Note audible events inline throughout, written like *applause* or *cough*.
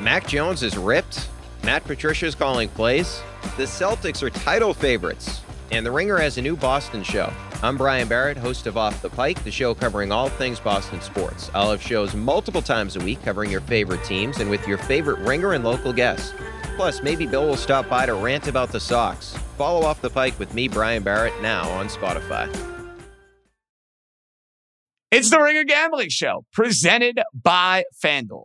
Mac Jones is ripped. Matt Patricia is calling plays. The Celtics are title favorites. And The Ringer has a new Boston show. I'm Brian Barrett, host of Off the Pike, the show covering all things Boston sports. I'll have shows multiple times a week covering your favorite teams and with your favorite ringer and local guests. Plus, maybe Bill will stop by to rant about the Sox. Follow Off the Pike with me, Brian Barrett, now on Spotify. It's the Ringer Gambling Show, presented by FanDuel.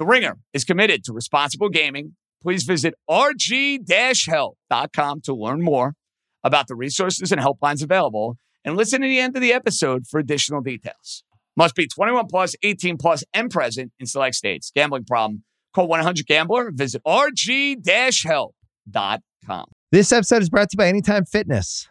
The Ringer is committed to responsible gaming. Please visit rg-help.com to learn more about the resources and helplines available and listen to the end of the episode for additional details. Must be 21 plus, 18 plus, and present in select states. Gambling problem? Call 1-800-GAMBLER. Visit rg-help.com. This episode is brought to you by Anytime Fitness.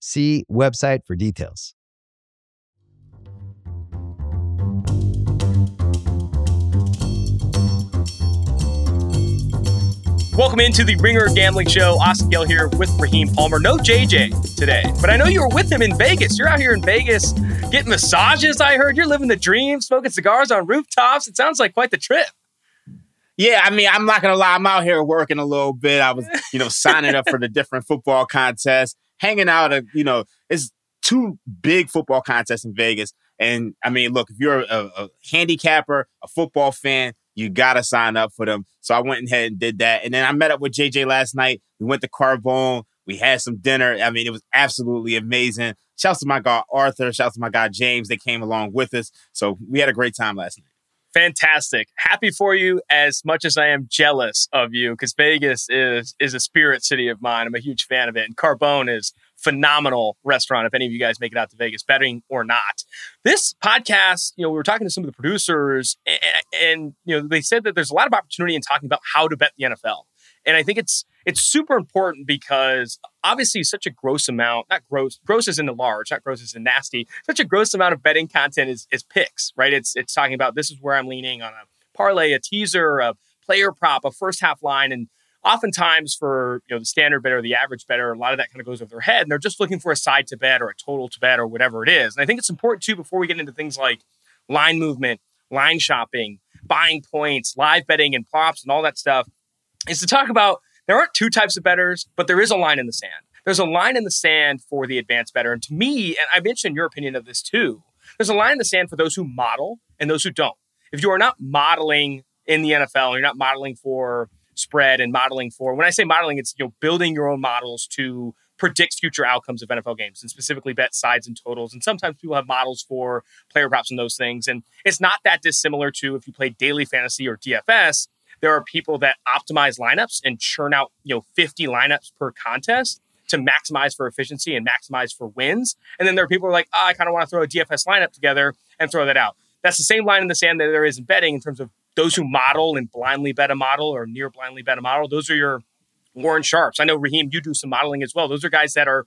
See website for details. Welcome into the Ringer Gambling Show. Austin Gayle here with Raheem Palmer. No JJ today, but I know you were with him in Vegas. You're out here in Vegas getting massages, I heard. You're living the dream, smoking cigars on rooftops. It sounds like quite the trip. Yeah, I mean, I'm not gonna lie, I'm out here working a little bit. I was, you know, signing up for the different football contests, hanging out you know, it's two big football contests in Vegas. And I mean, look, if you're a, a handicapper, a football fan, you gotta sign up for them. So I went ahead and did that. And then I met up with JJ last night. We went to Carbone. We had some dinner. I mean, it was absolutely amazing. Shouts to my guy Arthur. Shouts to my guy James. They came along with us. So we had a great time last night. Fantastic. Happy for you as much as I am jealous of you because Vegas is is a spirit city of mine. I'm a huge fan of it. And Carbone is phenomenal restaurant if any of you guys make it out to Vegas, betting or not. This podcast, you know, we were talking to some of the producers and, and, you know, they said that there's a lot of opportunity in talking about how to bet the NFL. And I think it's it's super important because obviously such a gross amount, not gross, gross is in the large, not gross is in nasty. Such a gross amount of betting content is is picks, right? It's it's talking about this is where I'm leaning on a parlay, a teaser, a player prop, a first half line, and oftentimes for you know the standard better, the average better, a lot of that kind of goes over their head, and they're just looking for a side to bet or a total to bet or whatever it is. And I think it's important too before we get into things like line movement, line shopping, buying points, live betting, and props and all that stuff, is to talk about there aren't two types of betters, but there is a line in the sand. There's a line in the sand for the advanced better, and to me, and I mentioned your opinion of this too. There's a line in the sand for those who model and those who don't. If you are not modeling in the NFL, you're not modeling for spread and modeling for. When I say modeling, it's you know building your own models to predict future outcomes of NFL games and specifically bet sides and totals. And sometimes people have models for player props and those things. And it's not that dissimilar to if you play daily fantasy or DFS. There are people that optimize lineups and churn out you know 50 lineups per contest to maximize for efficiency and maximize for wins. And then there are people who are like, oh, I kind of want to throw a DFS lineup together and throw that out. That's the same line in the sand that there is in betting in terms of those who model and blindly bet a model or near blindly bet a model, those are your Warren Sharps. I know Raheem, you do some modeling as well. Those are guys that are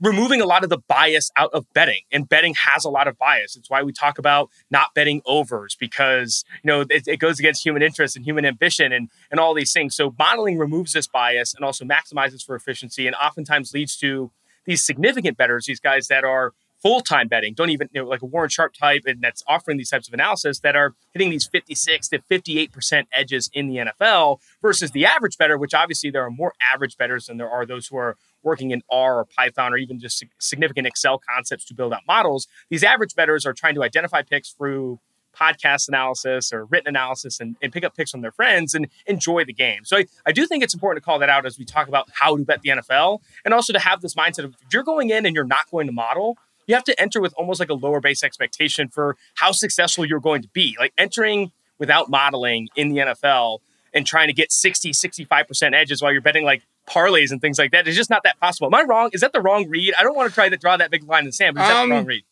removing a lot of the bias out of betting and betting has a lot of bias. It's why we talk about not betting overs because you know it, it, goes against human interest and human ambition and and all these things. So modeling removes this bias and also maximizes for efficiency and oftentimes leads to these significant betters these guys that are full time betting, don't even, you know, like a Warren Sharp type, and that's offering these types of analysis that are hitting these 56 to 58% edges in the NFL versus the average better, which obviously there are more average betters than there are those who are working in R or Python or even just significant Excel concepts to build out models. These average betters are trying to identify picks through podcast analysis or written analysis and, and, pick up picks from their friends and enjoy the game. So I, I do think it's important to call that out as we talk about how to bet the NFL and also to have this mindset of if you're going in and you're not going to model, you have to enter with almost like a lower base expectation for how successful you're going to be. Like entering without modeling in the NFL and trying to get 60, 65% edges while you're betting like parlays and things like that. It's just not that possible. Am I wrong? Is that the wrong read? I don't want to try to draw that big line in the sand, but is that um, the wrong um, read?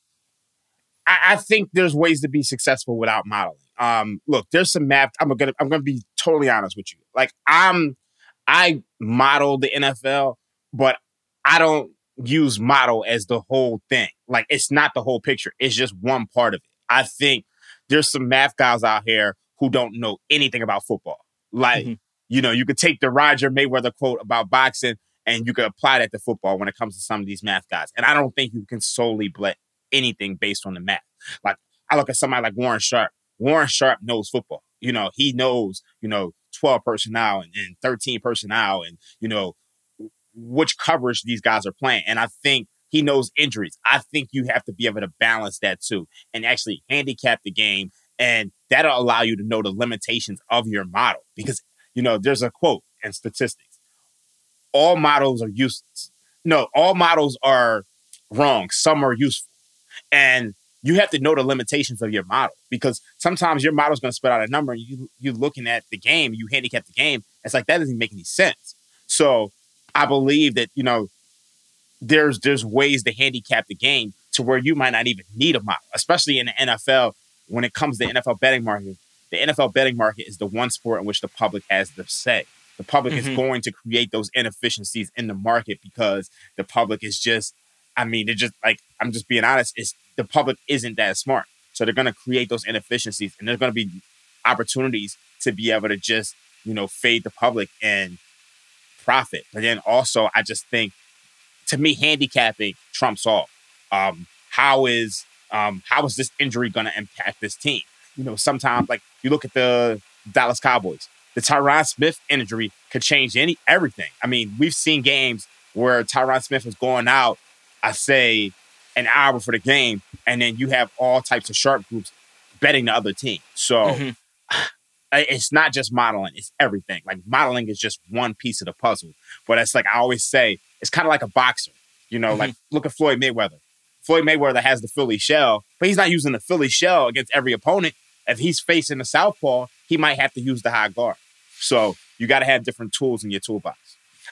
I, I, think there's ways to be successful without modeling. Um, look, there's some math. I'm gonna I'm gonna be totally honest with you. Like I'm I model the NFL, but I don't use model as the whole thing. Like it's not the whole picture. It's just one part of it. I think there's some math guys out here who don't know anything about football. Like, mm-hmm. You know, you could take the Roger Mayweather quote about boxing and you could apply that to football when it comes to some of these math guys. And I don't think you can solely blame anything based on the math. Like, I look at somebody like Warren Sharp. Warren Sharp knows football. You know, he knows, you know, 12 personnel and, and 13 personnel and, you know, which coverage these guys are playing. And I think he knows injuries. I think you have to be able to balance that too and actually handicap the game. And that'll allow you to know the limitations of your model because, you know, there's a quote in statistics all models are useless. No, all models are wrong. Some are useful. And you have to know the limitations of your model because sometimes your model is going to spit out a number and you you're looking at the game, you handicap the game. It's like that doesn't make any sense. So I believe that you know there's there's ways to handicap the game to where you might not even need a model, especially in the NFL when it comes to NFL betting market. The NFL betting market is the one sport in which the public has the say. The public mm-hmm. is going to create those inefficiencies in the market because the public is just, I mean, they're just like, I'm just being honest, is the public isn't that smart. So they're going to create those inefficiencies and there's going to be opportunities to be able to just, you know, fade the public and profit. But then also, I just think, to me, handicapping trumps all. Um, how is um, how is this injury going to impact this team? You know, sometimes like you look at the Dallas Cowboys, the Tyron Smith injury could change any everything. I mean, we've seen games where Tyron Smith was going out, I say, an hour for the game, and then you have all types of sharp groups betting the other team. So mm-hmm. *sighs* it's not just modeling, it's everything. Like modeling is just one piece of the puzzle. But it's like I always say, it's kind of like a boxer. You know, mm-hmm. like look at Floyd Mayweather. Floyd Mayweather has the Philly shell, but he's not using the Philly shell against every opponent. If he's facing the southpaw, he might have to use the high guard. So you got to have different tools in your toolbox.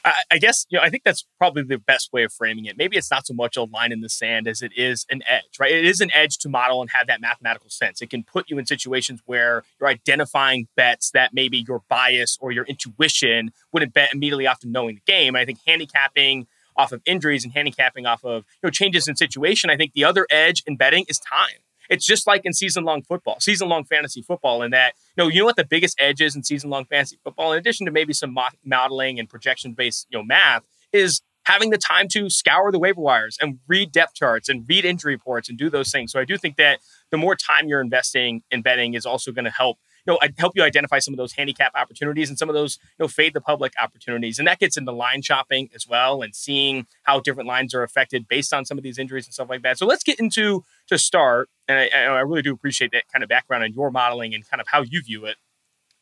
I, I, guess you know I think that's probably the best way of framing it. Maybe it's not so much a line in the sand as it is an edge, right? It is an edge to model and have that mathematical sense. It can put you in situations where you're identifying bets that maybe your bias or your intuition wouldn't bet immediately after knowing the game. And I think handicapping off of injuries and handicapping off of you know changes in situation. I think the other edge in betting is time. It's just like in season long football, season long fantasy football, in that, you know, you know what the biggest edge is in season long fantasy football, in addition to maybe some modeling and projection based, you know, math, is having the time to scour the waiver wires and read depth charts and read injury reports and do those things. So I do think that the more time you're investing in betting is also going to help you know, I help you identify some of those handicap opportunities and some of those, you know, fade the public opportunities. And that gets into line shopping as well and seeing how different lines are affected based on some of these injuries and stuff like that. So let's get into to start. And I, I really do appreciate that kind of background on your modeling and kind of how you view it.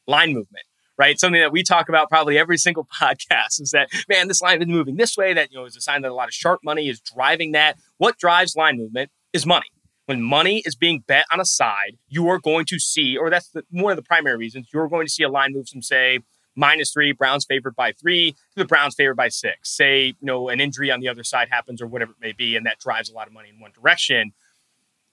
Line movement right? Something that we talk about probably every single *laughs* podcast is that, man, this line is moving this way. That, you know, is a sign that a lot of sharp money is driving that. What drives line movement is money when money is being bet on a side, you are going to see, or that's the, one of the primary reasons, you're going to see a line move from, say, minus three, Browns favored by three, to the Browns favored by six. Say, you know, an injury on the other side happens or whatever it may be, and that drives a lot of money in one direction.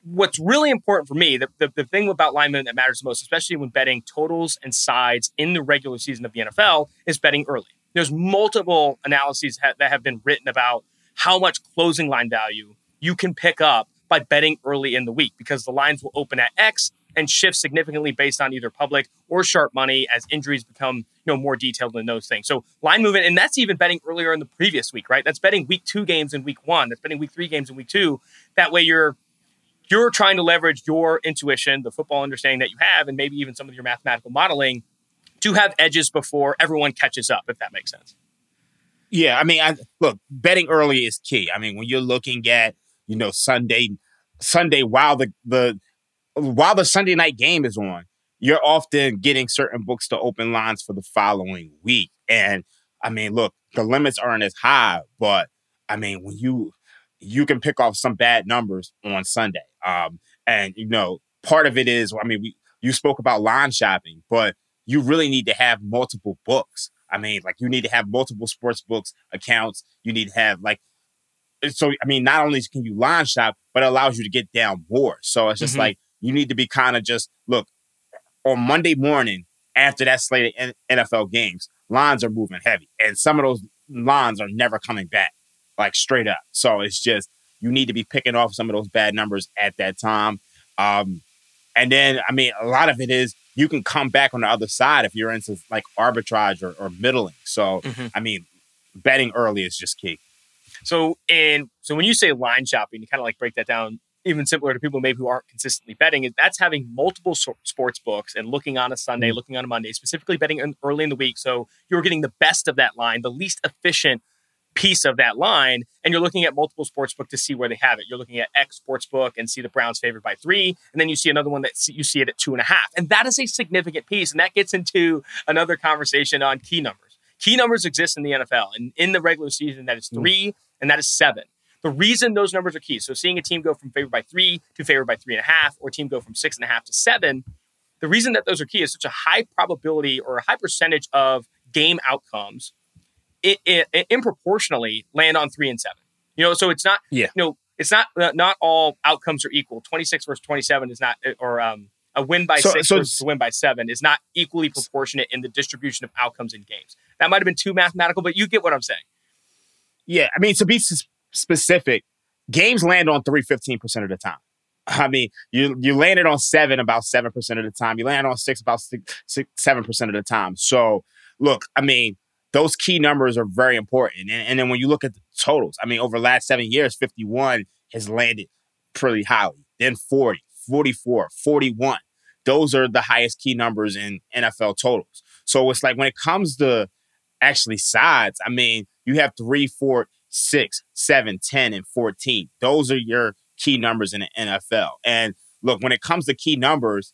What's really important for me, the, the, the thing about line movement that matters the most, especially when betting totals and sides in the regular season of the NFL, is betting early. There's multiple analyses ha- that have been written about how much closing line value you can pick up by betting early in the week because the lines will open at X and shift significantly based on either public or sharp money as injuries become you know more detailed in those things. So line movement, and that's even betting earlier in the previous week, right? That's betting week two games in week one. That's betting week three games in week two. That way you're you're trying to leverage your intuition, the football understanding that you have, and maybe even some of your mathematical modeling to have edges before everyone catches up, if that makes sense. Yeah, I mean, I, look, betting early is key. I mean, when you're looking at you know, Sunday, Sunday, while the, the while the Sunday night game is on, you're often getting certain books to open lines for the following week. And I mean, look, the limits aren't as high, but I mean, when you you can pick off some bad numbers on Sunday. Um, and you know, part of it is, I mean, we you spoke about line shopping, but you really need to have multiple books. I mean, like you need to have multiple sports books accounts. You need to have like so I mean, not only can you line shop, but it allows you to get down more. So it's just mm-hmm. like you need to be kind of just look on Monday morning after that slate of NFL games, lines are moving heavy, and some of those lines are never coming back, like straight up. So it's just you need to be picking off some of those bad numbers at that time. Um, and then, I mean, a lot of it is you can come back on the other side if you're into like arbitrage or, or middling. So, mm-hmm. I mean, betting early is just key. So, and so when you say line shopping, you kind of like break that down even simpler to people maybe who aren't consistently betting is that's having multiple sports books and looking on a Sunday, mm-hmm. looking on a Monday, specifically betting in, early in the week. So you're getting the best of that line, the least efficient piece of that line, and you're looking at multiple sports book to see where they have it. You're looking at X sports book and see the Browns favored by three, and then you see another one that you see it at two and a half, and that is a significant piece, and that gets into another conversation on key numbers. Key numbers exist in the NFL, and in the regular season, that is mm. three. And that is seven. The reason those numbers are key, so seeing a team go from favored by three to favored by three and a half, or a team go from six and a half to seven, the reason that those are key is such a high probability or a high percentage of game outcomes, it, it, it improportionally land on three and seven. You know, so it's not, yeah. you know, it's not not all outcomes are equal. Twenty six versus twenty seven is not, or um, a win by so, six so versus a win by seven is not equally proportionate in the distribution of outcomes in games. That might have been too mathematical, but you get what I'm saying. Yeah, I mean to be specific, games land on three 15% of the time. I mean, you you landed on seven about seven percent of the time. You land on six about seven percent of the time. So, look, I mean, those key numbers are very important. And, and then when you look at the totals, I mean, over the last seven years, 51 has landed pretty highly. Then 40, 44, 41. Those are the highest key numbers in NFL totals. So it's like when it comes to actually sides, I mean, you have three, four, six, seven, 10, and 14. Those are your key numbers in the NFL. And look, when it comes to key numbers,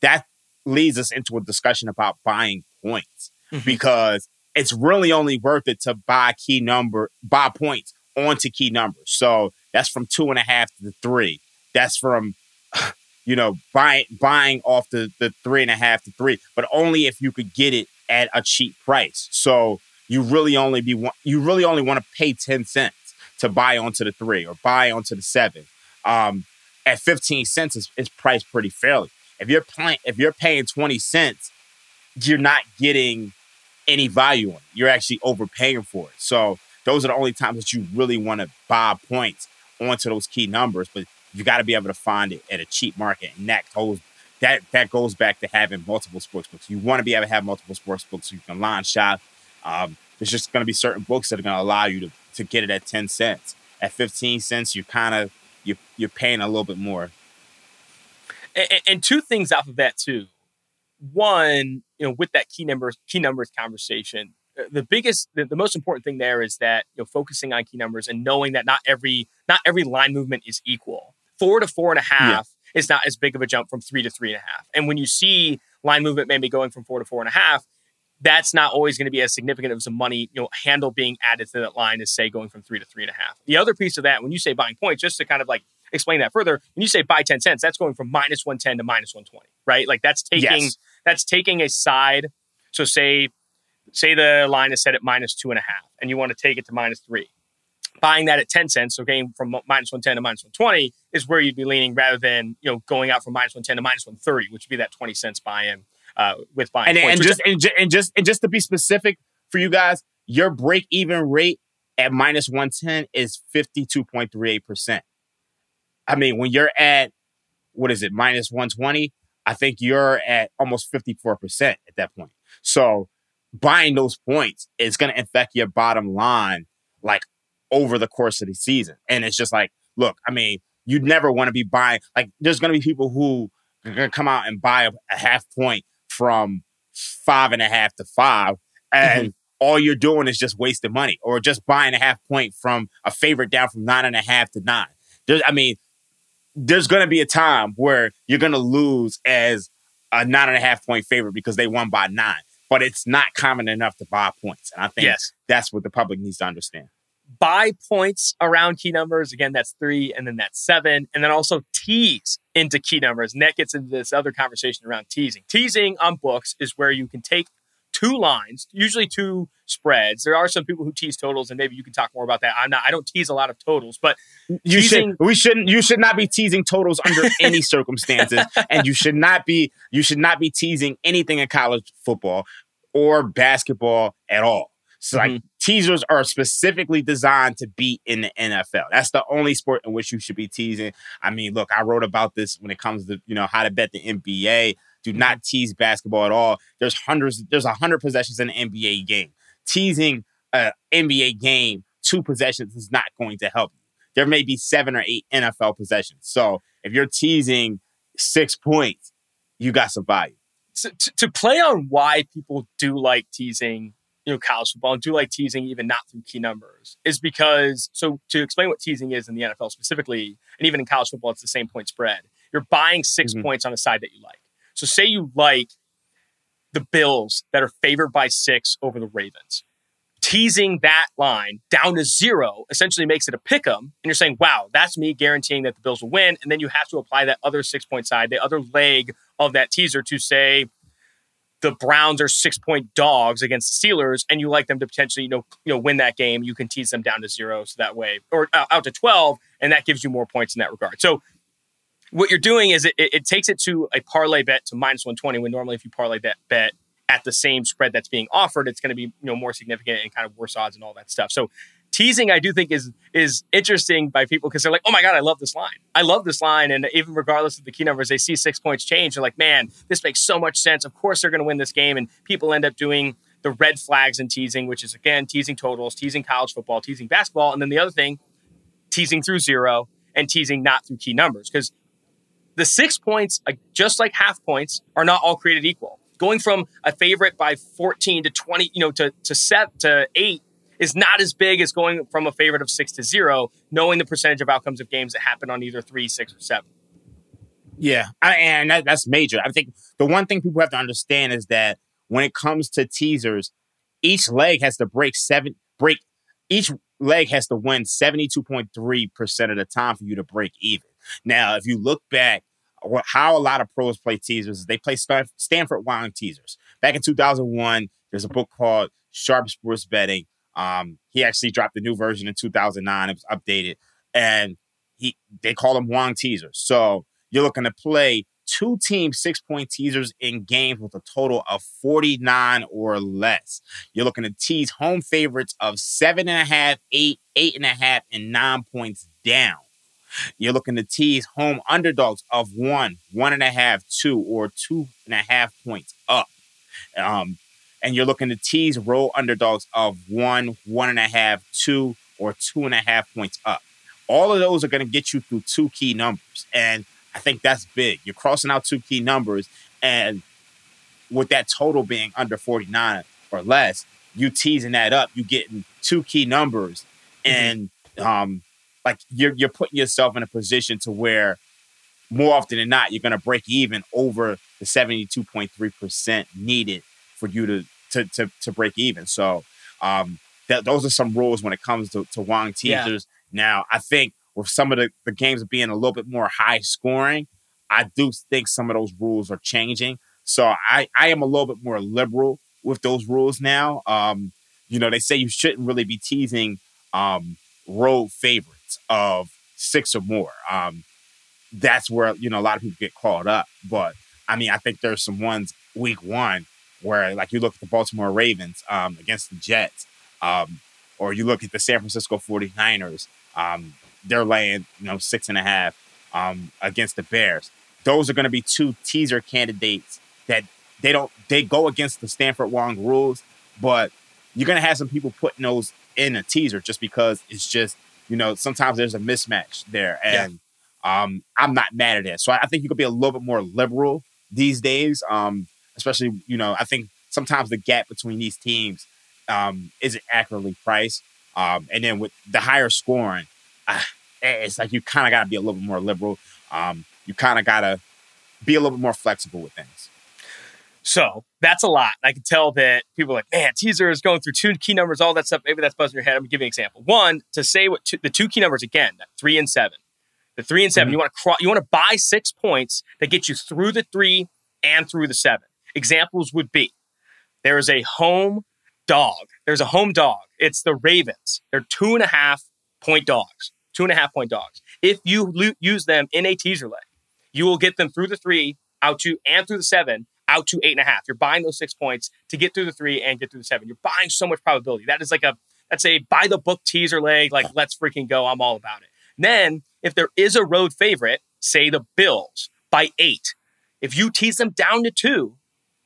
that leads us into a discussion about buying points mm-hmm. because it's really only worth it to buy key number, buy points onto key numbers. So that's from two and a half to the three. That's from, *sighs* you know, buying buying off the, the three and a half to three, but only if you could get it at a cheap price. So you really only be you really only want to pay 10 cents to buy onto the three or buy onto the seven. Um, at 15 cents is, is priced pretty fairly. If you're if you're paying 20 cents, you're not getting any value on it. You're actually overpaying for it. So those are the only times that you really want to buy points onto those key numbers. But you got to be able to find it at a cheap market. And that goes that that goes back to having multiple sports books. You want to be able to have multiple sports books so you can line shop um, there's just going to be certain books that are going to allow you to, to get it at 10 cents. At 15 cents, you kind of you you're paying a little bit more. And, and, two things off of that too. One, you know, with that key numbers key numbers conversation, uh, the biggest the, the most important thing there is that you know focusing on key numbers and knowing that not every not every line movement is equal. Four to four and a half yeah. is not as big of a jump from three to three and a half. And when you see line movement maybe going from four to four and a half, that's not always going to be as significant as a money you know handle being added to that line as say going from three to three and a half. The other piece of that, when you say buying points, just to kind of like explain that further, when you say buy ten cents, that's going from minus one ten to minus one twenty, right? Like that's taking yes. that's taking a side. So say say the line is set at minus two and a half, and you want to take it to minus three. Buying that at 10 cents, so going from minus 110 to minus 120 is where you'd be leaning rather than, you know, going out from minus 110 to minus 130, which would be that 20 cents buy-in uh, with buying and, points, and just and, and just and just to be specific for you guys, your break even rate at minus 110 is 52.38%. I mean, when you're at what is it, minus 120, I think you're at almost 54% at that point. So buying those points is going to affect your bottom line like over the course of the season. And it's just like, look, I mean, you'd never want to be buying like there's going to be people who are going to come out and buy a, a half point from five and a half to five, and mm-hmm. all you're doing is just wasting money or just buying a half point from a favorite down from nine and a half to nine. There's, I mean, there's going to be a time where you're going to lose as a nine and a half point favorite because they won by nine, but it's not common enough to buy points. And I think Yes. that's what the public needs to understand. Buy points around key numbers. Again, that's three, and then that's seven, and then also tease into key numbers. And that gets into this other conversation around teasing. Teasing on books is where you can take two lines, usually two spreads. There are some people who tease totals, and maybe you can talk more about that. I'm not. I don't tease a lot of totals, but You Teasing- should we shouldn't you should not be teasing totals under *laughs* any circumstances and you should not be you should not be teasing anything in college football or basketball at all. So like mm-hmm. Teasers are specifically designed to be in the NFL. That's the only sport in which you should be teasing. I mean, look, I wrote about this when it comes to, you know, how to bet the NBA. Do not mm-hmm. tease basketball at all. There's hundreds, there's a hundred possessions in an NBA game. Teasing an NBA game, two possessions is not going to help you. There may be seven or eight NFL possessions. So if you're teasing six points, you got some value. to, to- to play on why people do like teasing, you know, college football and do like teasing even not through key numbers is because so to explain what teasing is in the NFL specifically, and even in college football, it's the same point spread. You're buying 6 Mhm. points on a side that you like. So say you like the Bills that are favored by six over the Ravens. Teasing that line down to zero essentially makes it a pick 'em, and you're saying, "Wow, that's me guaranteeing that the Bills will win." And then you have to apply that other six point side, the other leg of that teaser to say the Browns are six point dogs against the Steelers, and you like them to potentially, you know, you know, win that game. You can tease them down to zero, so that way, or uh, out to twelve, and that gives you more points in that regard. So, what you're doing is it, it, it takes it to a parlay bet to minus one twenty. When normally, if you parlay that bet at the same spread that's being offered, it's going to be you know more significant and kind of worse odds and all that stuff. So, teasing I do think is is interesting by people because they're like, oh my god, I love this line. I love this line, and even regardless of the key numbers, they see six points change. They're like, man, this makes so much sense. Of course, they're going to win this game, and people end up doing the red flags and teasing, which is again teasing totals, teasing college football, teasing basketball, and then the other thing, teasing through zero and teasing not through key numbers because the six points, uh, just like half points, are not all created equal. Going from a favorite by 14 to 20, you know, to to set to eight is not as big as going from a favorite of six to zero, knowing the percentage of outcomes of games that happen on either three, six, or seven. Yeah, I, and that, that's major. I think the one thing people have to understand is that when it comes to teasers, each leg has to break seven break. Each leg has to win seventy two point three percent of the time for you to break even. Now, if you look back, how a lot of pros play teasers is they play Stanford Wong teasers. Back in two thousand one, there's a book called Sharp Sports Betting. Um, he actually dropped a new version in two thousand nine. It was updated, and he they call them Wong teasers. So you're looking to play two team six point teasers in games with a total of 49 or less. You're looking to tease home favorites of seven and a half, eight, eight and a half, and nine points down. You're looking to tease home underdogs of one, one and a half, two, or two and a half points up. Um, and you're looking to tease roll underdogs of one, one and a half, two, or two and a half points up. All of those are going to get you through two key numbers. And I think that's big. You're crossing out two key numbers, and with that total being under 49 or less, you teasing that up, you getting two key numbers, and um, like you're you're putting yourself in a position to where more often than not, you're going to break even over the 72.3% needed for you to to to, to break even. So um, that those are some rules when it comes to, to Wong Yeah. teasers. Now, I think with some of the, the games being a little bit more high scoring, I do think some of those rules are changing. So I, I am a little bit more liberal with those rules now. Um, you know, they say you shouldn't really be teasing um, road favorites of six or more. Um, that's where, you know, a lot of people get caught up. But I mean, I think there's some ones week one where, like, you look at the Baltimore Ravens um, against the Jets, um, or you look at the San Francisco 49ers, um, they're laying, you know, six and a half um, against the Bears. Those are going to be two teaser candidates that they don't, they go against the Stanford Wong rules, but you're going to have some people putting those in a teaser just because it's just, you know, sometimes there's a mismatch there. Yeah. And um, I'm not mad at it. So I I think you could be a little bit more liberal these days. Um, especially, you know, I think sometimes the gap between these teams um, isn't accurately priced. Um, and then with the higher scoring, uh, it's like you kind of got to be a little bit more liberal. Um, you kind of gotta be a little bit more flexible with things. So that's a lot. I can tell that people are like, man, teaser is going through two key numbers, all that stuff. Maybe that's buzzing your head. I'm gonna give you an example. One, to say what two, the two key numbers again, three and seven. The three and 7 Mm-hmm. you want to cro- you want to buy six points that get you through the three and through the seven. Examples would be there is a home dog. There's a home dog. It's the Ravens. They're two and a half point dogs. Two and a half point dogs. If you lo- use them in a teaser leg, you will get them through the three, out to and through the seven, out to eight and a half. You're buying those six points to get through the three and get through the seven. You're buying so much probability. That is like a that's a by the book teaser leg. Like let's freaking go. I'm all about it. Then if there is a road favorite, say the Bills by eight, if you tease them down to two,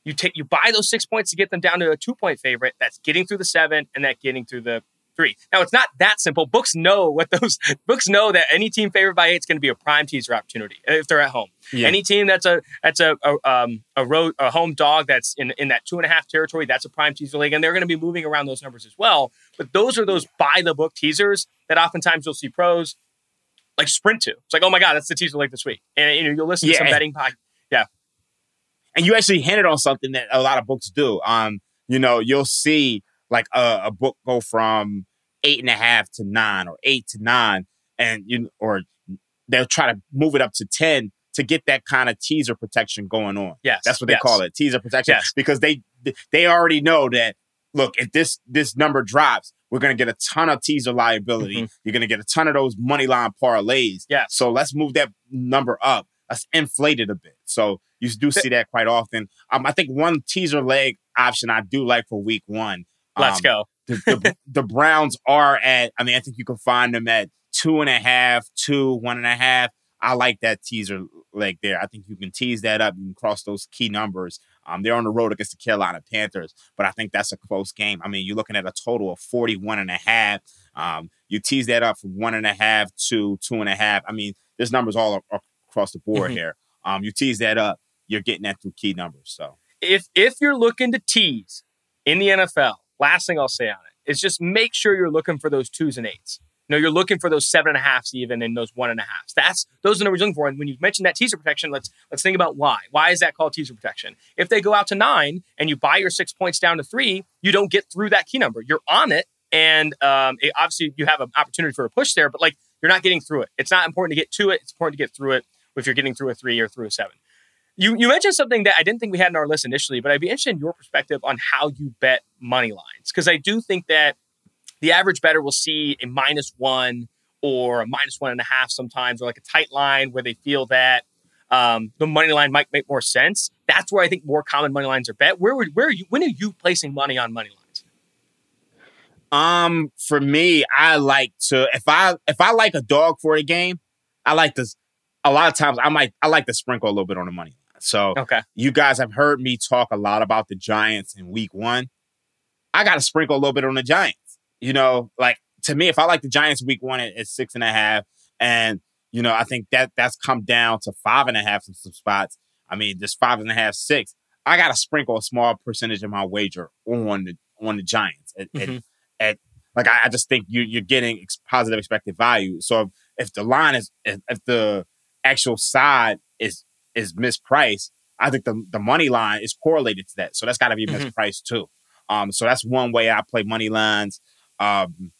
you take you buy those six points to get them down to a two point favorite. That's getting through the seven and that getting through the three. Now it's not that simple. Books know what those *laughs* books know that any team favored by eight is going to be a prime teaser opportunity if they're at home. Yeah. Any team that's a that's a, a um a road a home dog that's in in that two and a half territory, that's a prime teaser league, and they're going to be moving around those numbers as well. But those are those by the book teasers that oftentimes you'll see pros like sprint to. It's like, oh my god, that's the teaser league this week, and you know you'll listen to some betting pod. And you actually hinted on something that a lot of books do. Um, you know, you'll see like a, a book go from eight and a half to nine or eight to nine, and you or they'll try to move it up to ten to get that kind of teaser protection going on. Yes, That's what they yes. call it, teaser protection, Yes. because they they already know that. Look, if this this number drops, we're gonna get a ton of teaser liability. Mhm. You're gonna get a ton of those money line parlays. Yes. So let's move that number up. Let's inflate it a bit. So you do see that quite often. Um, I think one teaser leg option I do like for week one. Let's um, go. The, the, *laughs* the Browns are at. I mean, I think you can find them at two and a half, two, one and a half. I like that teaser leg there. I think you can tease that up and cross those key numbers. Um, they're on the road against the Carolina Panthers, but I think that's a close game. I mean, you're looking at a total of 41 and a half. Um, you tease that up from one and a half to two and a half. I mean, there's numbers all across the board Mhm. here. Um, you tease that up, you're getting at some key numbers. So if if you're looking to tease in the NFL, last thing I'll say on it is just make sure you're looking for those twos and eights. Know, you're looking for those seven and a halfs even and those one and a halfs. That's those are the numbers you're looking for. And when you mentioned that teaser protection, let's let's think about why. Why is that called teaser protection? If they go out to nine and you buy your six points down to three, you don't get through that key number. You're on it, and um, it, obviously you have an opportunity for a push there, but like you're not getting through it. It's not important to get to it. It's important to get through it if you're getting through a three or through a seven. You you mentioned something that I didn't think we had in our list initially, but I'd be interested in your perspective on how you bet money lines because I do think that the average better will see a minus one or a minus one and a half sometimes, or like a tight line where they feel that um, the money line might make more sense. That's where I think more common money lines are bet. Where would where are you when are you placing money on money lines? Um, for me, I like to if I if I like a dog for a game, I like to. A lot of times, I might I like to sprinkle a little bit on the money. So Okay, you guys have heard me talk a lot about the Giants in Week One. I got to sprinkle a little bit on the Giants. You know, like to me, if I like the Giants Week One at, at six and a half, and you know, I think that that's come down to five and a half in some spots. I mean, just five and a half, six. I got to sprinkle a small percentage of my wager on the on the Giants at, at, Mhm. at like I, I just think you you're getting ex- positive expected value. So if, if the line is if, if the actual side is is mispriced, I think the the money line is correlated to that. So that's got to be Mhm. mispriced too. Um, so that's one way I play money lines. Um,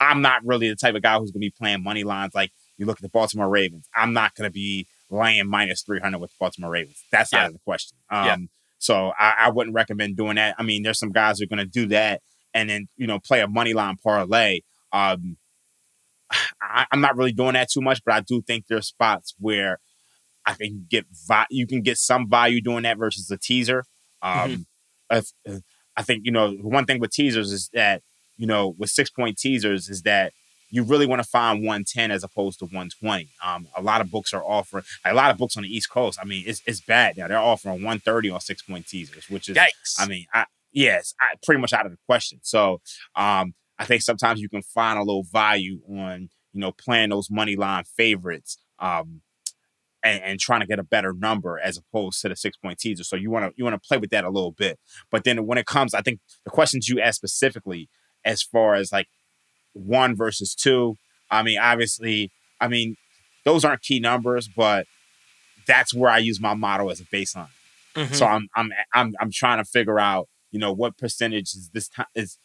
I'm not really the type of guy who's going to be playing money lines like you look at the Baltimore Ravens. I'm not going to be laying minus 300 with the Baltimore Ravens. That's Yeah. out of the question. Um, Yeah. So I, I wouldn't recommend doing that. I mean, there's some guys who are going to do that and then, you know, play a money line parlay. Um, *sighs* I, I'm not really doing that too much, but I do think there's spots where I can get vi- you can get some value doing that versus a teaser. Um, if- if- I think you know one thing with teasers is that you know with six point teasers is that you really want to find 110 as opposed to 120. Um, a lot of books are offering a lot of books on the East Coast. I mean, it's it's bad now. They're offering 130 on six point teasers, which is yikes! I mean, I, yes, I, pretty much out of the question. So um, I think sometimes you can find a little value on you know playing those money line favorites um, and, and trying to get a better number as opposed to the six point teaser. So you want to you want to play with that a little bit. But then when it comes, I think the questions you asked specifically as far as like one versus two. I mean, obviously, I mean. those aren't key numbers, but that's where I use my model as a baseline. Mhm. So I'm I'm I'm I'm trying to figure out, you know, what percentage is this time is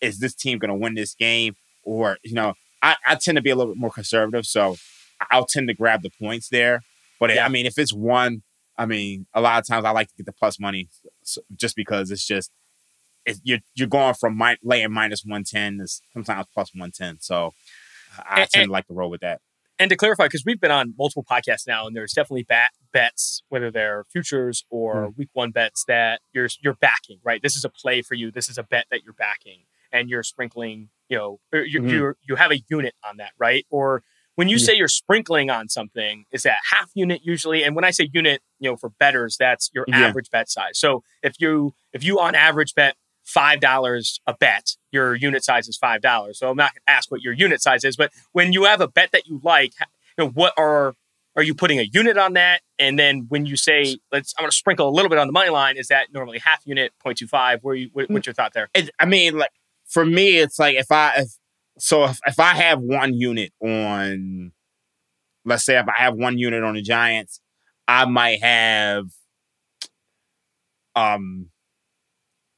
is this team going to win this game, or you know, I, I tend to be a little bit more conservative, so I'll tend to grab the points there. But Yeah. I mean, if it's one, I mean, a lot of times I like to get the plus money, just because it's just it's, you're you're going from mi- laying minus one ten to sometimes plus one ten. So I And- tend to like to roll with that. And to clarify, because we've been on multiple podcasts now, and there's definitely bat bets, whether they're futures or Hmm. week one bets that you're you're backing, right? This is a play for you. This is a bet that you're backing, and you're sprinkling. You know, or you Mhm. you you have a unit on that, right? Or when you Yeah. say you're sprinkling on something, is that half unit usually? And when I say unit, you know, for betters, that's your Yeah. average bet size. So if you if you on average bet five dollars a bet, your unit size is five dollars. So I'm not going to ask what your unit size is, but when you have a bet that you like, you know, what are are you putting a unit on that? And then when you say let's, I'm going to sprinkle a little bit on the money line. Is that normally half unit, 0.25? Where you what, hmm. what's your thought there? it, I mean, like for me, it's like if I if, so if, if I have one unit on, let's say if I have one unit on the Giants, I might have um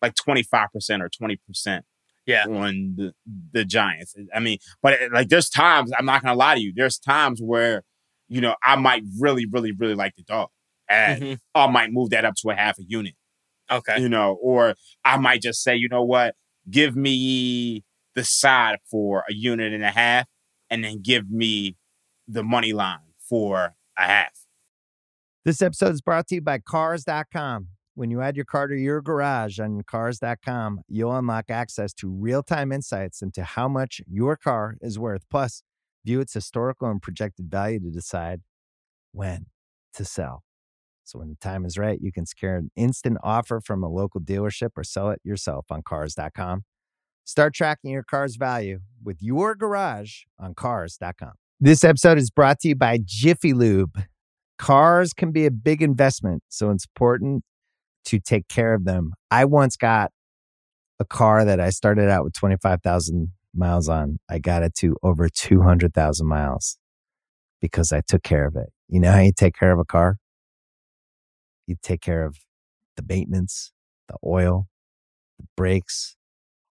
like twenty five percent or twenty percent. Yeah. on the, the Giants. I mean, but it- like there's times I'm not gonna lie to you. There's times where you know I might really, really, really like the dog, and Mhm. I might move that up to a half a unit Okay. you know, or I might just say, you know what, give me the side for a unit and a half, and then give me the money line for a half. This episode is brought to you by Cars.com. When you add your car to your garage on Cars.com, you'll unlock access to real time insights into how much your car is worth. Plus, view its historical and projected value to decide when to sell. So, when the time is right, you can secure an instant offer from a local dealership or sell it yourself on Cars.com. Start tracking your car's value with your garage on Cars.com. This episode is brought to you by Jiffy Lube. Cars can be a big investment, so it's important to take care of them. I once got a car that I started out with 25,000 miles on. I got it to over 200,000 miles because I took care of it. You know how you take care of a car? You take care of the maintenance, the oil, the brakes,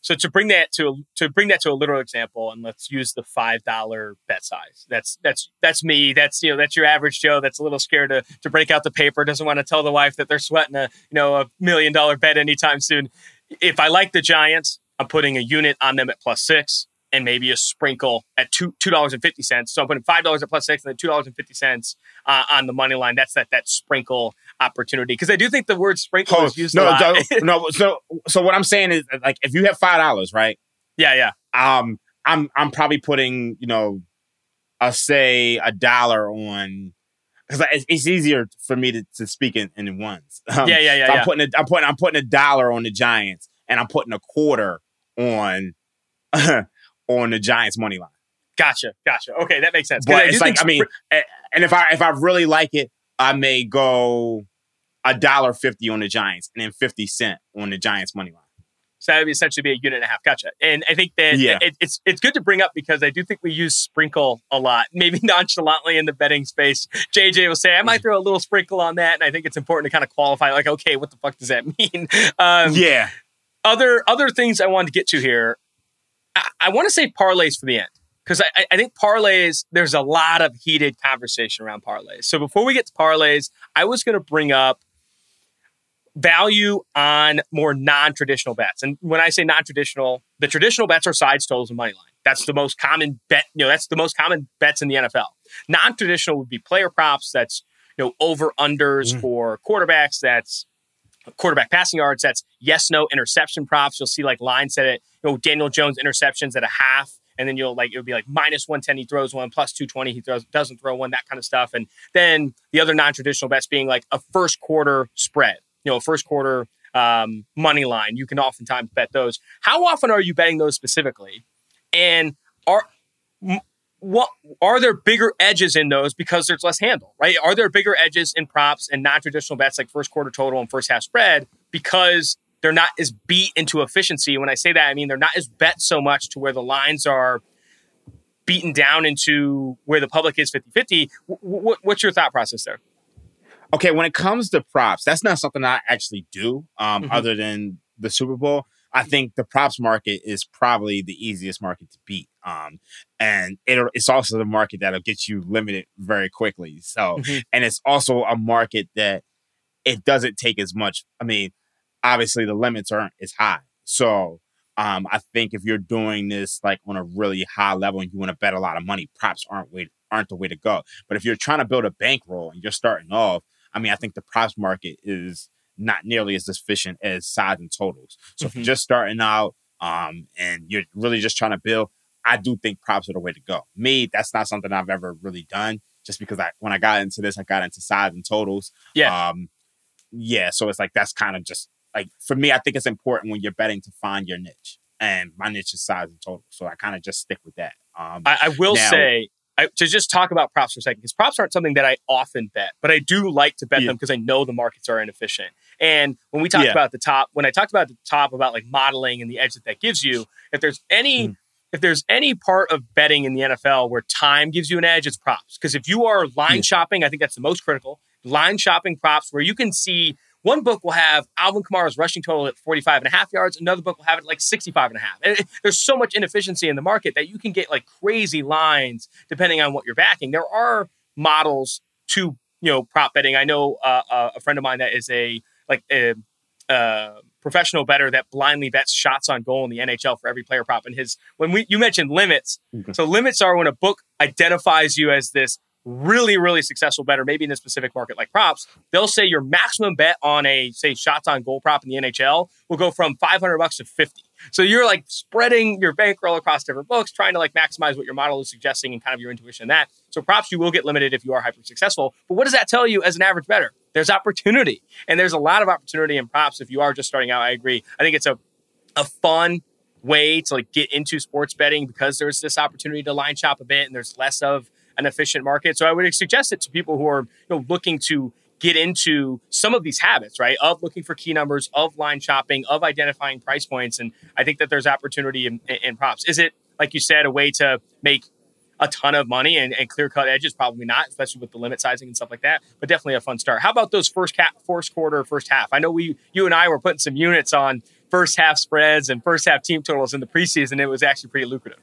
So to bring that to to bring that to a literal example, and let's use the five dollar bet size. That's that's that's me. That's you know that's your average Joe. That's a little scared to to break out the paper. Doesn't want to tell the wife that they're sweating a you know a million dollar bet anytime soon. If I like the Giants, I'm putting a unit on them at plus six, and maybe a sprinkle at two two dollars and fifty cents. So I'm putting five dollars at plus six, and then two dollars and fifty cents uh, on the money line. That's that that sprinkle opportunity because I do think the word sprinkle Oh, is used no, a lot. no, no. So, so what I'm saying is, like, if you have five dollars, right? yeah, yeah. Um, I'm I'm probably putting, you know, I say a dollar on because it's, it's easier for me to, to speak in, in ones. *laughs* Um, Yeah, yeah, yeah, so yeah. I'm putting a, I'm putting I'm putting a dollar on the Giants, and I'm putting a quarter on *laughs* on the Giants money line. Gotcha, gotcha. Okay, that makes sense. But it's like I mean, and if I if I really like it, I may go a dollar fifty on the Giants and then fifty cent on the Giants money line. So that would essentially be a unit and a half. Gotcha. And I think that Yeah. it, it's it's good to bring up because I do think we use sprinkle a lot, *laughs* maybe nonchalantly in the betting space. JJ will say, I might throw a little sprinkle on that. And I think it's important to kind of qualify, like, okay, what the fuck does that *laughs* mean? Um, yeah, Other other things I wanted to get to here. I, I want to say parlays for the end. Because I, I think parlays, there's a lot of heated conversation around parlays. So before we get to parlays, I was going to bring up value on more non-traditional bets. And when I say non-traditional, the traditional bets are sides, totals, and money line. That's the most common bet. You know, that's the most common bets in the NFL. Non-traditional would be player props. That's you know over unders Mm. for quarterbacks. That's quarterback passing yards. That's yes no interception props. You'll see like line set it. You know Daniel Jones interceptions at a half and then you'll like it would be like minus 110 he throws one, plus 220 he throws doesn't throw one, that kind of stuff. And then the other non-traditional bets being like a first quarter spread, you know, first quarter um, money line. You can oftentimes bet those. How often are you betting those specifically? And are what are there bigger edges in those because there's less handle, right? Are there bigger edges in props and non-traditional bets like first quarter total and first half spread because they're not as beat into efficiency? When I say that, I mean they're not as bet so much to where the lines are beaten down into where the public is 50-50. W- what's your thought process there? Okay, when it comes to props, that's not something I actually do um, mm-hmm. other than the Super Bowl. I think the props market is probably the easiest market to beat. Um, and it, it's also the market that'll get you limited very quickly. So, mm-hmm. and it's also a market that it doesn't take as much. I mean, obviously the limits aren't as high. So, um, I think if you're doing this like on a really high level and you want to bet a lot of money, props aren't way aren't the way to go. But if you're trying to build a bankroll and you're starting off, I mean, I think the props market is not nearly as efficient as sides and totals. So mm-hmm. if you're mm-hmm. just starting out um, and you're really just trying to build, I do think props are the way to go. Me, that's not something I've ever really done. Just because I when I got into this, I got into sides and totals. Yeah. Um, yeah. So it's like that's kind of just like for me, I think it's important when you're betting to find your niche. And my niche is size and total. So I kind of just stick with that. Um, I, I will now, say I, to just talk about props for a second, because props aren't something that I often bet, but I do like to bet yeah. them because I know the markets are inefficient. And when we talked yeah. about the top, when I talked about the top about like modeling and the edge that that gives you, if there's any, mm. if there's any part of betting in the NFL where time gives you an edge, it's props. Because if you are line yeah. shopping, I think that's the most critical. Line shopping props where you can see one book will have Alvin Kamara's rushing total at 45 and a half yards. Another book will have it like 65 and a half. And there's so much inefficiency in the market that you can get like crazy lines depending on what you're backing. There are models to, you know, prop betting. I know uh, uh a friend of mine that is a, like a, uh, professional better that blindly bets shots on goal in the NHL for every player prop. And his, when we, you mentioned limits. Mm-hmm. So limits are when a book identifies you as this really, really successful better, maybe in a specific market like props, they'll say your maximum bet on a, say, shots on goal prop in the NHL will go from 500 bucks to 50. So you're like spreading your bankroll across different books, trying to like maximize what your model is suggesting and kind of your intuition in that. So props, you will get limited if you are hyper successful. But what does that tell you as an average better? There's opportunity. And there's a lot of opportunity in props if you are just starting out. I agree. I think it's a, a fun way to like get into sports betting because there's this opportunity to line shop a bit and there's less of an efficient market. So I would suggest it to people who are you know, looking to get into some of these habits, right? Of looking for key numbers, of line shopping, of identifying price points. And I think that there's opportunity in, in props. Is it, like you said, a way to make a ton of money and, and clear cut edges? Probably not, especially with the limit sizing and stuff like that. But definitely a fun start. How about those first cap, first quarter, first half? I know we, you and I were putting some units on first half spreads and first half team totals in the preseason. It was actually pretty lucrative.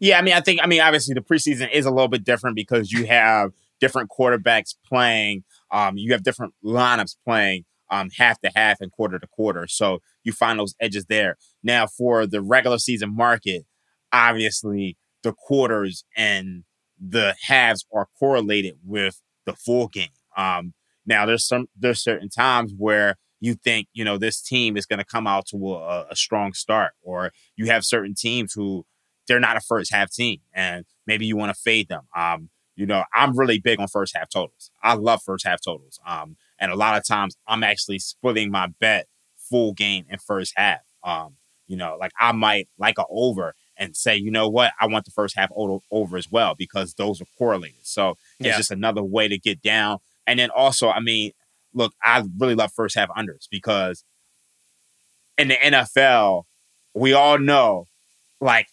Yeah, I mean, I think, I mean, obviously the preseason is a little bit different because you have different quarterbacks playing. Um, you have different lineups playing um, half to half and quarter to quarter. So you find those edges there. Now, for the regular season market, obviously the quarters and the halves are correlated with the full game. Um, now, there's some there's certain times where you think you know this team is going to come out to a, a strong start, or you have certain teams who they're not a first half team, and maybe you want to fade them. Um, you know, I'm really big on first half totals. I love first half totals. Um, and a lot of times I'm actually splitting my bet full game in first half. Um, you know, like I might like a over and say, you know what, I want the first half over as well because those are correlated. So it's just another way to get down. And then also, I mean, look, I really love first half unders because in the NFL, we all know like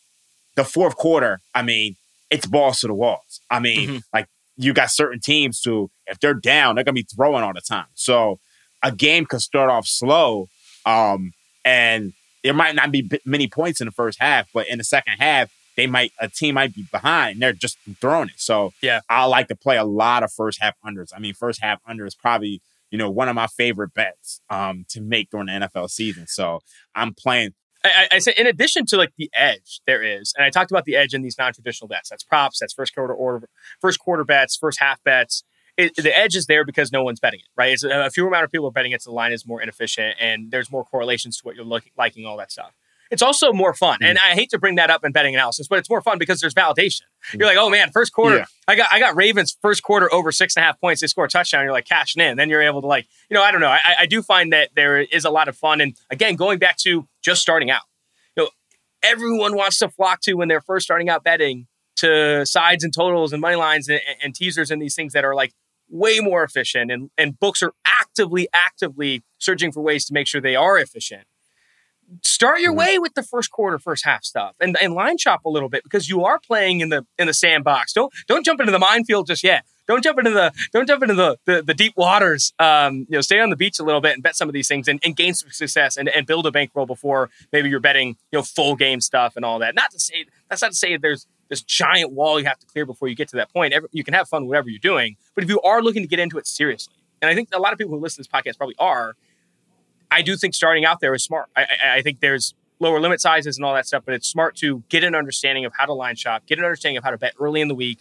the fourth quarter, I mean, it's balls to the walls. I mean, mm-hmm. like you got certain teams who, if they're down, they're gonna be throwing all the time. So a game could start off slow, um, and there might not be many points in the first half, but in the second half, they might a team might be behind and they're just throwing it. So yeah, I like to play a lot of first half unders. I mean, first half under is probably you know one of my favorite bets um, to make during the NFL season. So I'm playing I, I say in addition to like the edge there is, and I talked about the edge in these non-traditional bets. That's props, that's first quarter order, first quarter bets, first half bets. It, the edge is there because no one's betting it, right? It's a, a fewer amount of people are betting it, so the line is more inefficient, and there's more correlations to what you're looking, liking, all that stuff. It's also more fun. And hmm. I hate to bring that up in betting analysis, but it's more fun because there's validation. Hmm. You're like, oh man, first quarter, Yeah. I got I got Ravens first quarter over six and a half points. They score a touchdown. You're like cashing in. Then you're able to like, you know, I don't know. I, I do find that there is a lot of fun. And again, going back to just starting out, you know, everyone wants to flock to when they're first starting out betting to sides and totals and money lines and, and teasers and these things that are like way more efficient. And and books are actively actively searching for ways to make sure they are efficient start your way with the first quarter, first half stuff, and, and line shop a little bit because you are playing in the in the sandbox. Don't don't jump into the minefield just yet. Don't jump into the don't jump into the the, the deep waters. Um, you know, stay on the beach a little bit and bet some of these things and, and gain some success and, and build a bankroll before maybe you're betting you know full game stuff and all that. Not to say that's not to say there's this giant wall you have to clear before you get to that point. Every, you can have fun whatever you're doing, but if you are looking to get into it seriously, and I think a lot of people who listen to this podcast probably are, I do think starting out there is smart. I, I, I think there's lower limit sizes and all that stuff, but it's smart to get an understanding of how to line shop, get an understanding of how to bet early in the week,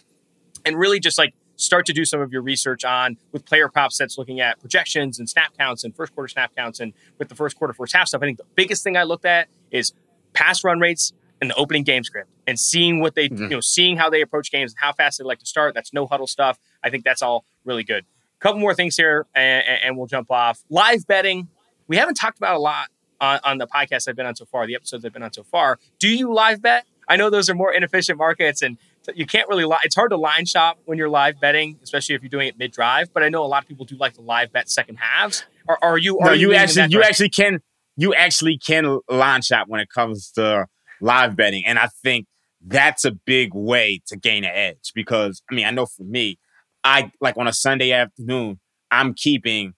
and really just like start to do some of your research on with player prop sets, looking at projections and snap counts and first quarter snap counts, and with the first quarter, first half stuff. I think the biggest thing I looked at is pass run rates and the opening game script and seeing what they, mm-hmm. you know, seeing how they approach games and how fast they like to start. That's no huddle stuff. I think that's all really good. couple more things here, and, and we'll jump off. Live betting, we haven't talked about a lot on, on the podcast I've been on so far, the episodes I've been on so far. Do you live bet? I know those are more inefficient markets and you can't really li- it's hard to line shop when you're live betting, especially if you're doing it mid drive. But I know a lot of people do like to live bet second halves. Or are you? Are no, you in actually you actually can you actually can line shop when it comes to live betting, and I think that's a big way to gain an edge because I mean I know for me, I like on a Sunday afternoon I'm keeping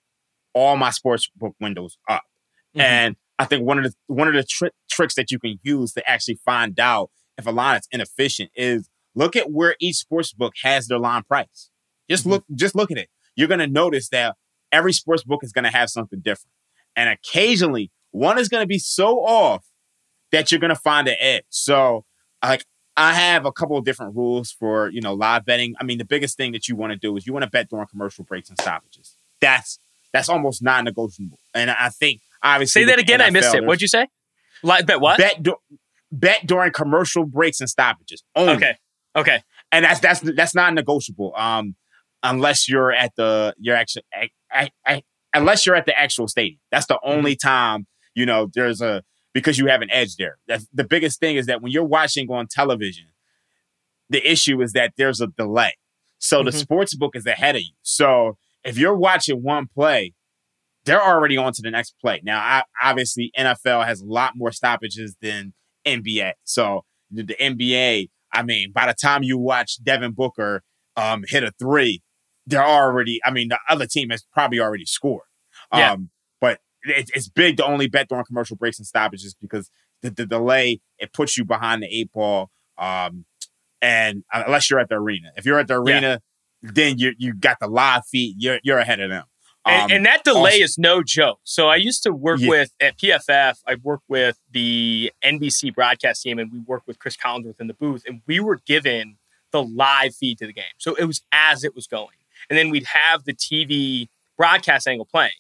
all my sports book windows up, Mhm. and I think one of the one of the tri- tricks that you can use to actually find out if a line is inefficient is look at where each sports book has their line price. Just look, just look at it. You're gonna notice that every sports book is gonna have something different, and occasionally one is gonna be so off that you're gonna find an edge. So, like, I have a couple of different rules for you know live betting. I mean, the biggest thing that you want to do is you want to bet during commercial breaks and stoppages. That's that's almost non-negotiable, and I think obviously Say that the again. I missed it. What'd you say? Like bet what? bet du- bet during commercial breaks and stoppages. Only. Okay. Okay. and that's that's that's not negotiable. Um, unless you're at the you're actually I, I, I, unless you're at the actual stadium. That's the only time you know there's a because you have an edge there. That's the biggest thing is that when you're watching on television, the issue is that there's a delay. So the Mhm. sports book is ahead of you. So if you're watching one play, they're already on to the next play. Now, I, obviously, NFL has a lot more stoppages than NBA. So the, the NBA, I mean, by the time you watch Devin Booker um, hit a three, they're already, I mean, the other team has probably already scored. Yeah. Um, but it, it's big to only bet during commercial breaks and stoppages because the, the delay, it puts you behind the eight ball. Um, and uh, unless you're at the arena, if you're at the arena, then you you got the live feed. You're you're ahead of them. And, Um, and that delay also- is no joke. So I used to work Yeah. with at PFF. I worked with the NBC broadcast team, and we worked with Cris Collinsworth in the booth, and we were given the live feed to the game. So it was as it was going, and then we'd have the TV broadcast angle playing.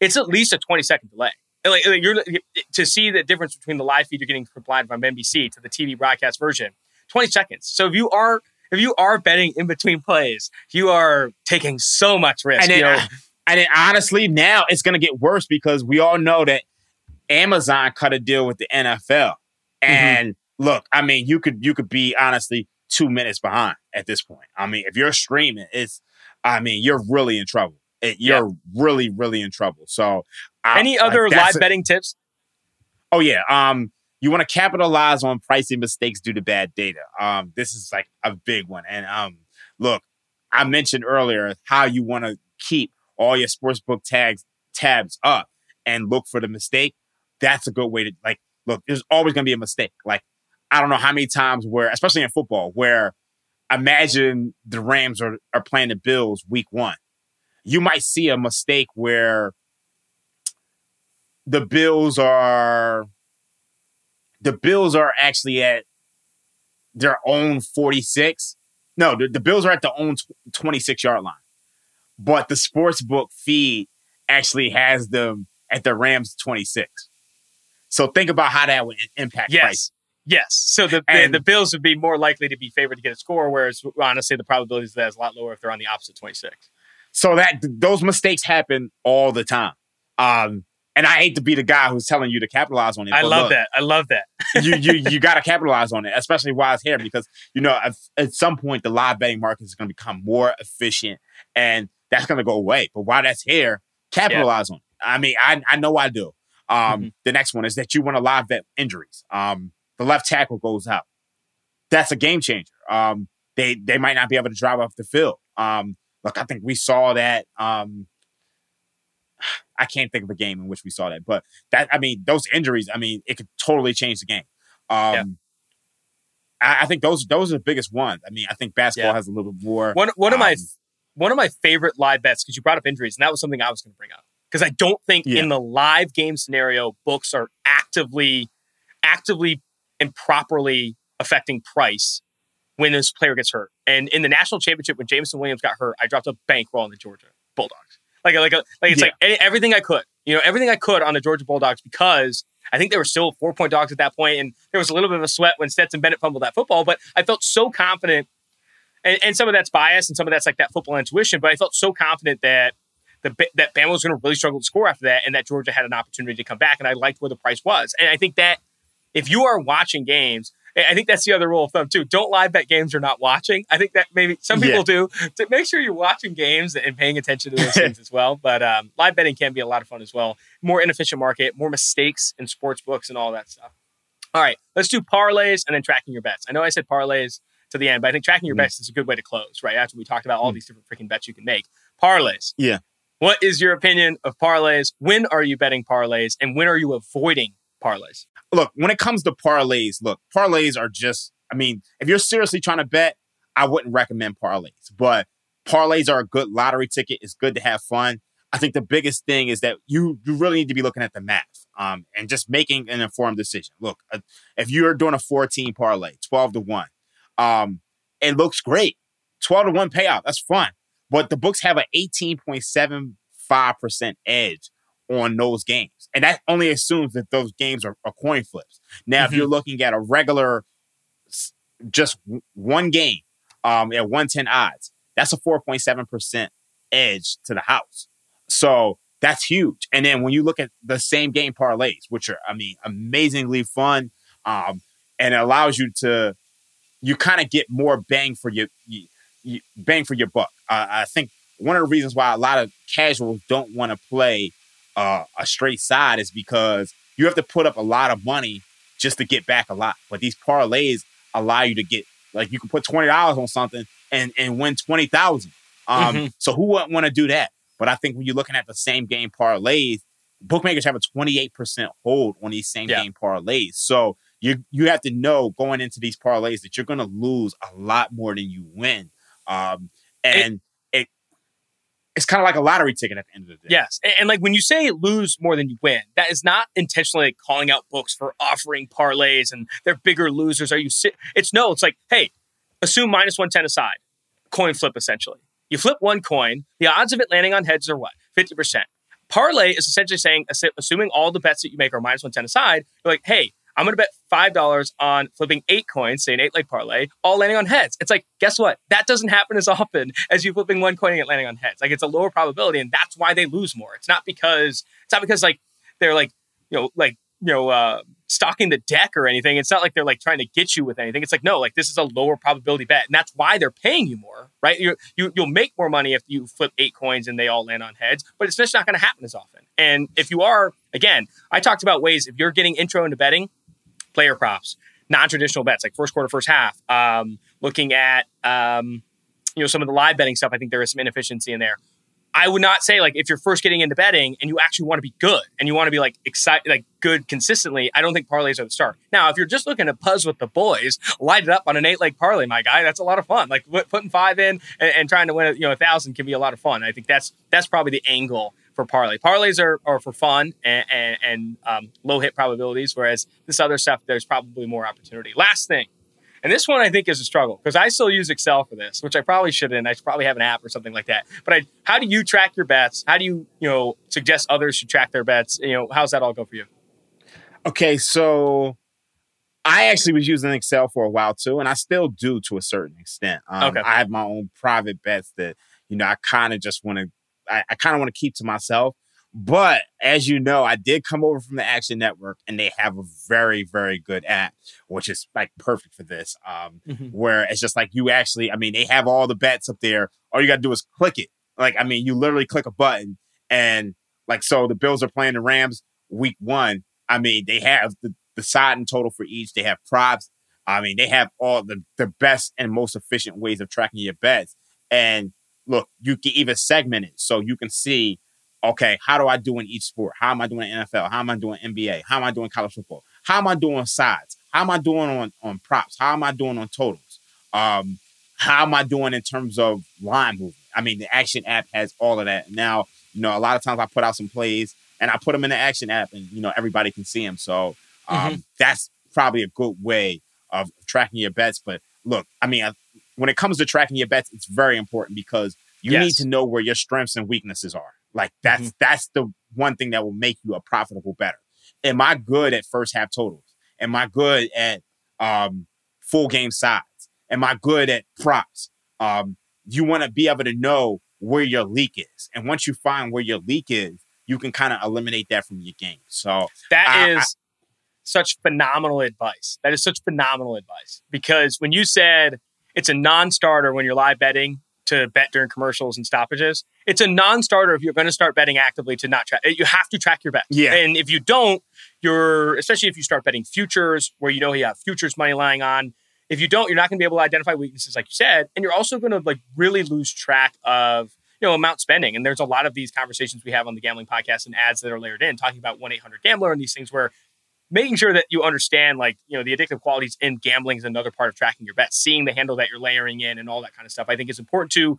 It's at least a twenty second delay. And Like, like you're to see the difference between the live feed you're getting from live from NBC to the TV broadcast version, twenty seconds. So if you are if you are betting in between plays, you are taking so much risk. and then, you know? and then honestly, now it's going to get worse because we all know that Amazon cut a deal with the NFL. And look, I mean, you could you could be honestly two minutes behind at this point. I mean, if you're streaming, it's I mean, you're really in trouble. It- you're really, really in trouble. So, I- Any other that's live a- betting tips? Oh yeah. Um, you want to capitalize on pricing mistakes due to bad data. Um, this is like a big one. And um, look, I mentioned earlier how you want to keep all your sportsbook tags tabs up and look for the mistake. That's a good way to like look. There's always going to be a mistake. Like I don't know how many times where, especially in football, where imagine the Rams are are playing the Bills week one. You might see a mistake where the Bills are the Bills are actually at their own 46. No, the, the Bills are at their own 26 yard line. But the sports book feed actually has them at the Rams 26. So think about how that would impact Yes. price. Yes. So the, the And- the Bills would be more likely to be favored to get a score, whereas honestly the probability of that is a lot lower if they're on the opposite 26. So that those mistakes happen all the time. Um, and I hate to be the guy who's telling you to capitalize on it. I love look, that. I love that. you you *laughs* you got to capitalize on it, especially while it's here, because you know at, at some point the live betting market is going to become more efficient, and that's going to go away. But while that's here, capitalize on it. I mean, I I know I do. Um, Mm-hmm. The next one is that you want to live bet injuries. Um, the left tackle goes out. That's a game changer. Um, they they might not be able to drive off the field. Um, look, I think we saw that. Um, I can't think of a game in which we saw that, but that I mean, those injuries. I mean, it could totally change the game. Um, Yeah. I, I think those those are the biggest ones. I mean, I think basketball Yeah. has a little bit more. One one of my um, one of my favorite live bets because you brought up injuries, and that was something I was going to bring up because I don't think Yeah. in the live game scenario books are actively actively and properly affecting price when this player gets hurt. And in the national championship, when Jameson Williams got hurt, I dropped a bankroll on the Georgia Bulldogs. Like like a, like it's Yeah. like any- everything I could, you know, everything I could on the Georgia Bulldogs because I think they were still four point dogs at that point, and there was a little bit of a sweat when Stetson Bennett fumbled that football. But I felt so confident and, and some of that's bias and some of that's like that football intuition. But I felt so confident that the that Bama was going to really struggle to score after that, and that Georgia had an opportunity to come back. And I liked where the price was. And I think that if you are watching games, I think that's the other rule of thumb too. Don't live bet games you're not watching. I think that maybe some people Yeah. do. To make sure you're watching games and paying attention to those things *laughs* as well. But um, live betting can be a lot of fun as well. More inefficient market, more mistakes in sports books and all that stuff. All right, let's do parlays and then tracking your bets. I know I said parlays to the end, but I think tracking your Mm. bets is a good way to close, right? After we talked about all these different freaking bets you can make. Parlays. Yeah. What is your opinion of parlays? When are you betting parlays? And when are you avoiding parlays? look, when it comes to parlays, look, parlays are just, I mean, if you're seriously trying to bet, I wouldn't recommend parlays, but parlays are a good lottery ticket. It's good to have fun. I think the biggest thing is that you you really need to be looking at the math um, and just making an informed decision. Look, uh, if you're doing a 14 parlay, 12 to 1, um, it looks great. 12 to 1 payout, that's fun. But the books have an 18.75% edge on those games. And that only assumes that those games are, are coin flips. Now, if Mhm. you're looking at a regular, just one game um, at 110 odds, that's a 4.7% edge to the house. So that's huge. And then when you look at the same game parlays, which are, I mean, amazingly fun, um, and it allows you to, you kind of get more bang for your, you, you, bang for your buck. Uh, I think one of the reasons why a lot of casuals don't want to play uh, a straight side is because you have to put up a lot of money just to get back a lot. But these parlays allow you to get like you can put twenty dollars on something and and win twenty thousand. Um, Mhm. So who wouldn't want to do that? But I think when you're looking at the same game parlays, bookmakers have a twenty eight percent hold on these same Yeah. game parlays. So you you have to know going into these parlays that you're going to lose a lot more than you win. Um, and it, it's kind of like a lottery ticket at the end of the day. Yes. And, and like when you say lose more than you win, that is not intentionally like, calling out books for offering parlays and they're bigger losers. Are you si- it's no, it's like, hey, assume minus 110 aside. Coin flip essentially. You flip one coin, the odds of it landing on heads are what? 50%. Parlay is essentially saying, assuming all the bets that you make are minus 110 aside, you're like, hey, I'm going to bet $5 on flipping eight coins, say an eight leg parlay, all landing on heads. It's like, guess what? That doesn't happen as often as you flipping one coin and it landing on heads. Like it's a lower probability, and that's why they lose more. It's not because it's not because like they're like, you know, like, you know, uh, stocking the deck or anything. It's not like they're like trying to get you with anything. It's like, no, like this is a lower probability bet. And that's why they're paying you more, right? You you you'll make more money if you flip eight coins and they all land on heads, but it's just not going to happen as often. And if you are, again, I talked about ways if you're getting intro into betting, player props, non-traditional bets like first quarter, first half. Um, looking at um, you know some of the live betting stuff, I think there is some inefficiency in there. I would not say like if you're first getting into betting and you actually want to be good and you want to be like excited, like good consistently. I don't think parlays are the start. Now, if you're just looking to buzz with the boys, light it up on an eight leg parlay, my guy. That's a lot of fun. Like putting five in and, and trying to win, you know, a thousand can be a lot of fun. I think that's that's probably the angle for parlay. Parlays are, are for fun and, and, and um, low hit probabilities, whereas this other stuff there's probably more opportunity. Last thing. And this one I think is a struggle because I still use Excel for this, which I probably shouldn't. I should probably have an app or something like that. But I, how do you track your bets? How do you, you know, suggest others should track their bets? You know, how's that all go for you? Okay, so I actually was using Excel for a while too, and I still do to a certain extent. Um, Okay. I have my own private bets that you know I kind of just want to. I, I kind of want to keep to myself. But as you know, I did come over from the Action Network, and they have a very, very good app, which is like perfect for this. Um, where it's just like you actually, I mean, they have all the bets up there. All you got to do is click it. Like, I mean, you literally click a button, and like, so the Bills are playing the Rams week one. I mean, they have the, the side and total for each. They have props. I mean, they have all the, the best and most efficient ways of tracking your bets. And look, you can even segment it so you can see, okay, how do I do in each sport? How am I doing NFL? How am I doing NBA? How am I doing college football? How am I doing sides? How am I doing on, on props? How am I doing on totals? Um, how am I doing in terms of line movement? I mean, the Action app has all of that. Now, you know, a lot of times I put out some plays and I put them in the Action app, and you know, everybody can see them. So um, that's probably a good way of tracking your bets. But look, I mean, I, when it comes to tracking your bets, it's very important because you Yes. need to know where your strengths and weaknesses are. Like that's that's the one thing that will make you a profitable better. Am I good at first half totals? Am I good at um, full game sides? Am I good at props? Um, you want to be able to know where your leak is, and once you find where your leak is, you can kind of eliminate that from your game. So That I- is such phenomenal advice. That is such phenomenal advice because when you said it's a non-starter when you're live betting to bet during commercials and stoppages, it's a non-starter if you're going to start betting actively to not track. You have to track your bets. Yeah. and if you don't, you're especially if you start betting futures where you know you have futures money lying on. If you don't, you're not going to be able to identify weaknesses, like you said, and you're also going to like really lose track of you know amount spending. And there's a lot of these conversations we have on the gambling podcast and ads that are layered in, talking about one eight hundred gambler and these things where making sure that you understand like you know the addictive qualities in gambling is another part of tracking your bets seeing the handle that you're layering in and all that kind of stuff i think is important to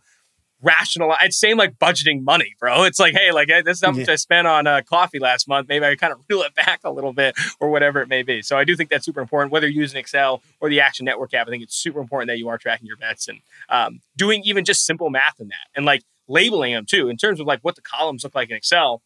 rationalize it's same like budgeting money bro. It's like hey like this is how much i spent on uh, coffee last month. Maybe i kind of *laughs* reel it back a little bit or whatever it may be. So i do think that's super important whether you're using excel or the action network app i think it's super important that you are tracking your bets and um, doing even just simple math in that and like labeling them too in terms of like what the columns look like in excel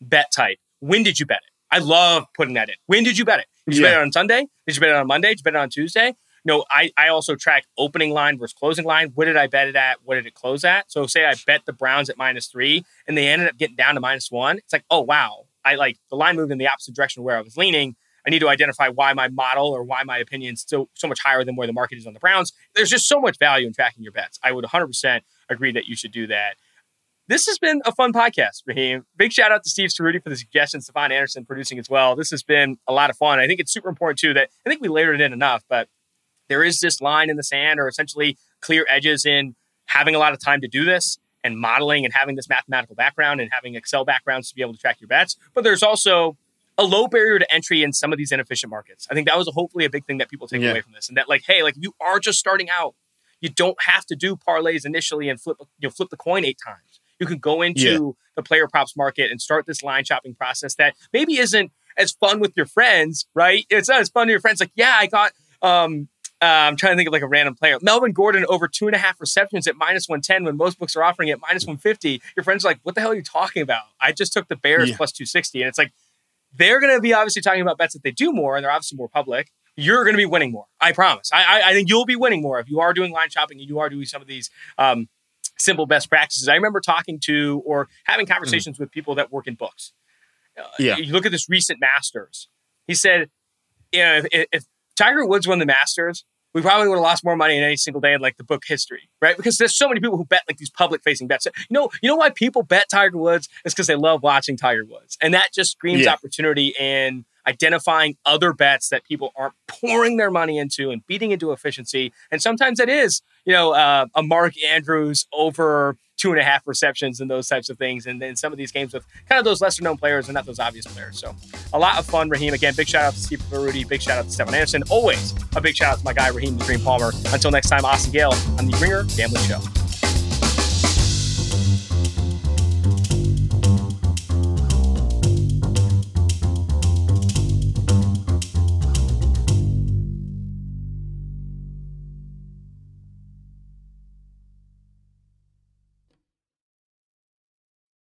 bet type. When did you bet it I love putting that in. When did you bet it? Did you bet it on Sunday? Did you bet it on Monday? Did you bet it on Tuesday? No, I, I also track opening line versus closing line. What did I bet it at? What did it close at? So say I bet the Browns at minus three and they ended up getting down to minus one. It's like, oh wow. I like the line moved in the opposite direction where I was leaning. I need to identify why my model or why my opinion is so so much higher than where the market is on the Browns. There's just so much value in tracking your bets. I would 100% agree that you should do that. This has been a fun podcast, Raheem. Big shout out to Steve Cerruti for the suggestion, Stefan Anderson producing as well. This has been a lot of fun. I think it's super important too that I think we layered it in enough, but there is this line in the sand or essentially clear edges in having a lot of time to do this and modeling and having this mathematical background and having Excel backgrounds to be able to track your bets. But there's also a low barrier to entry in some of these inefficient markets. I think that was hopefully a big thing that people take Yeah. away from this. And that like, hey, like if you are just starting out, you don't have to do parlays initially and flip you know flip the coin eight times. You can go into Yeah. the player props market and start this line shopping process that maybe isn't as fun with your friends, right? It's not as fun to your friends. Like, yeah, I got um uh, I'm trying to think of like a random player. Melvin Gordon over two and a half receptions at minus 110 when most books are offering it minus 150. Your friends are like, what the hell are you talking about? I just took the Bears Yeah. plus 260. And it's like, they're going to be obviously talking about bets that they do more and they're obviously more public. You're going to be winning more. I promise. I, I, I think you'll be winning more if you are doing line shopping and you are doing some of these um, simple best practices. I remember talking to or having conversations with people that work in books. Uh, Yeah. You look at this recent Masters. He said, you know, if, if Tiger Woods won the Masters, we probably would have lost more money in any single day in like the book history, right? Because there's so many people who bet like these public facing bets. You know, you know why people bet Tiger Woods is because they love watching Tiger Woods, and that just screams Yeah. opportunity in identifying other bets that people aren't pouring their money into and beating into efficiency. And sometimes it is, you know, uh, a Mark Andrews over two and a half receptions and those types of things. And then some of these games with kind of those lesser known players and not those obvious players. So a lot of fun, Raheem. Again, big shout out to Steve Baruti. Big shout out to Stefan Anderson. Always a big shout out to my guy, Raheem the Dream Palmer. Until next time, Austin Gayle on the Ringer Gambling Show.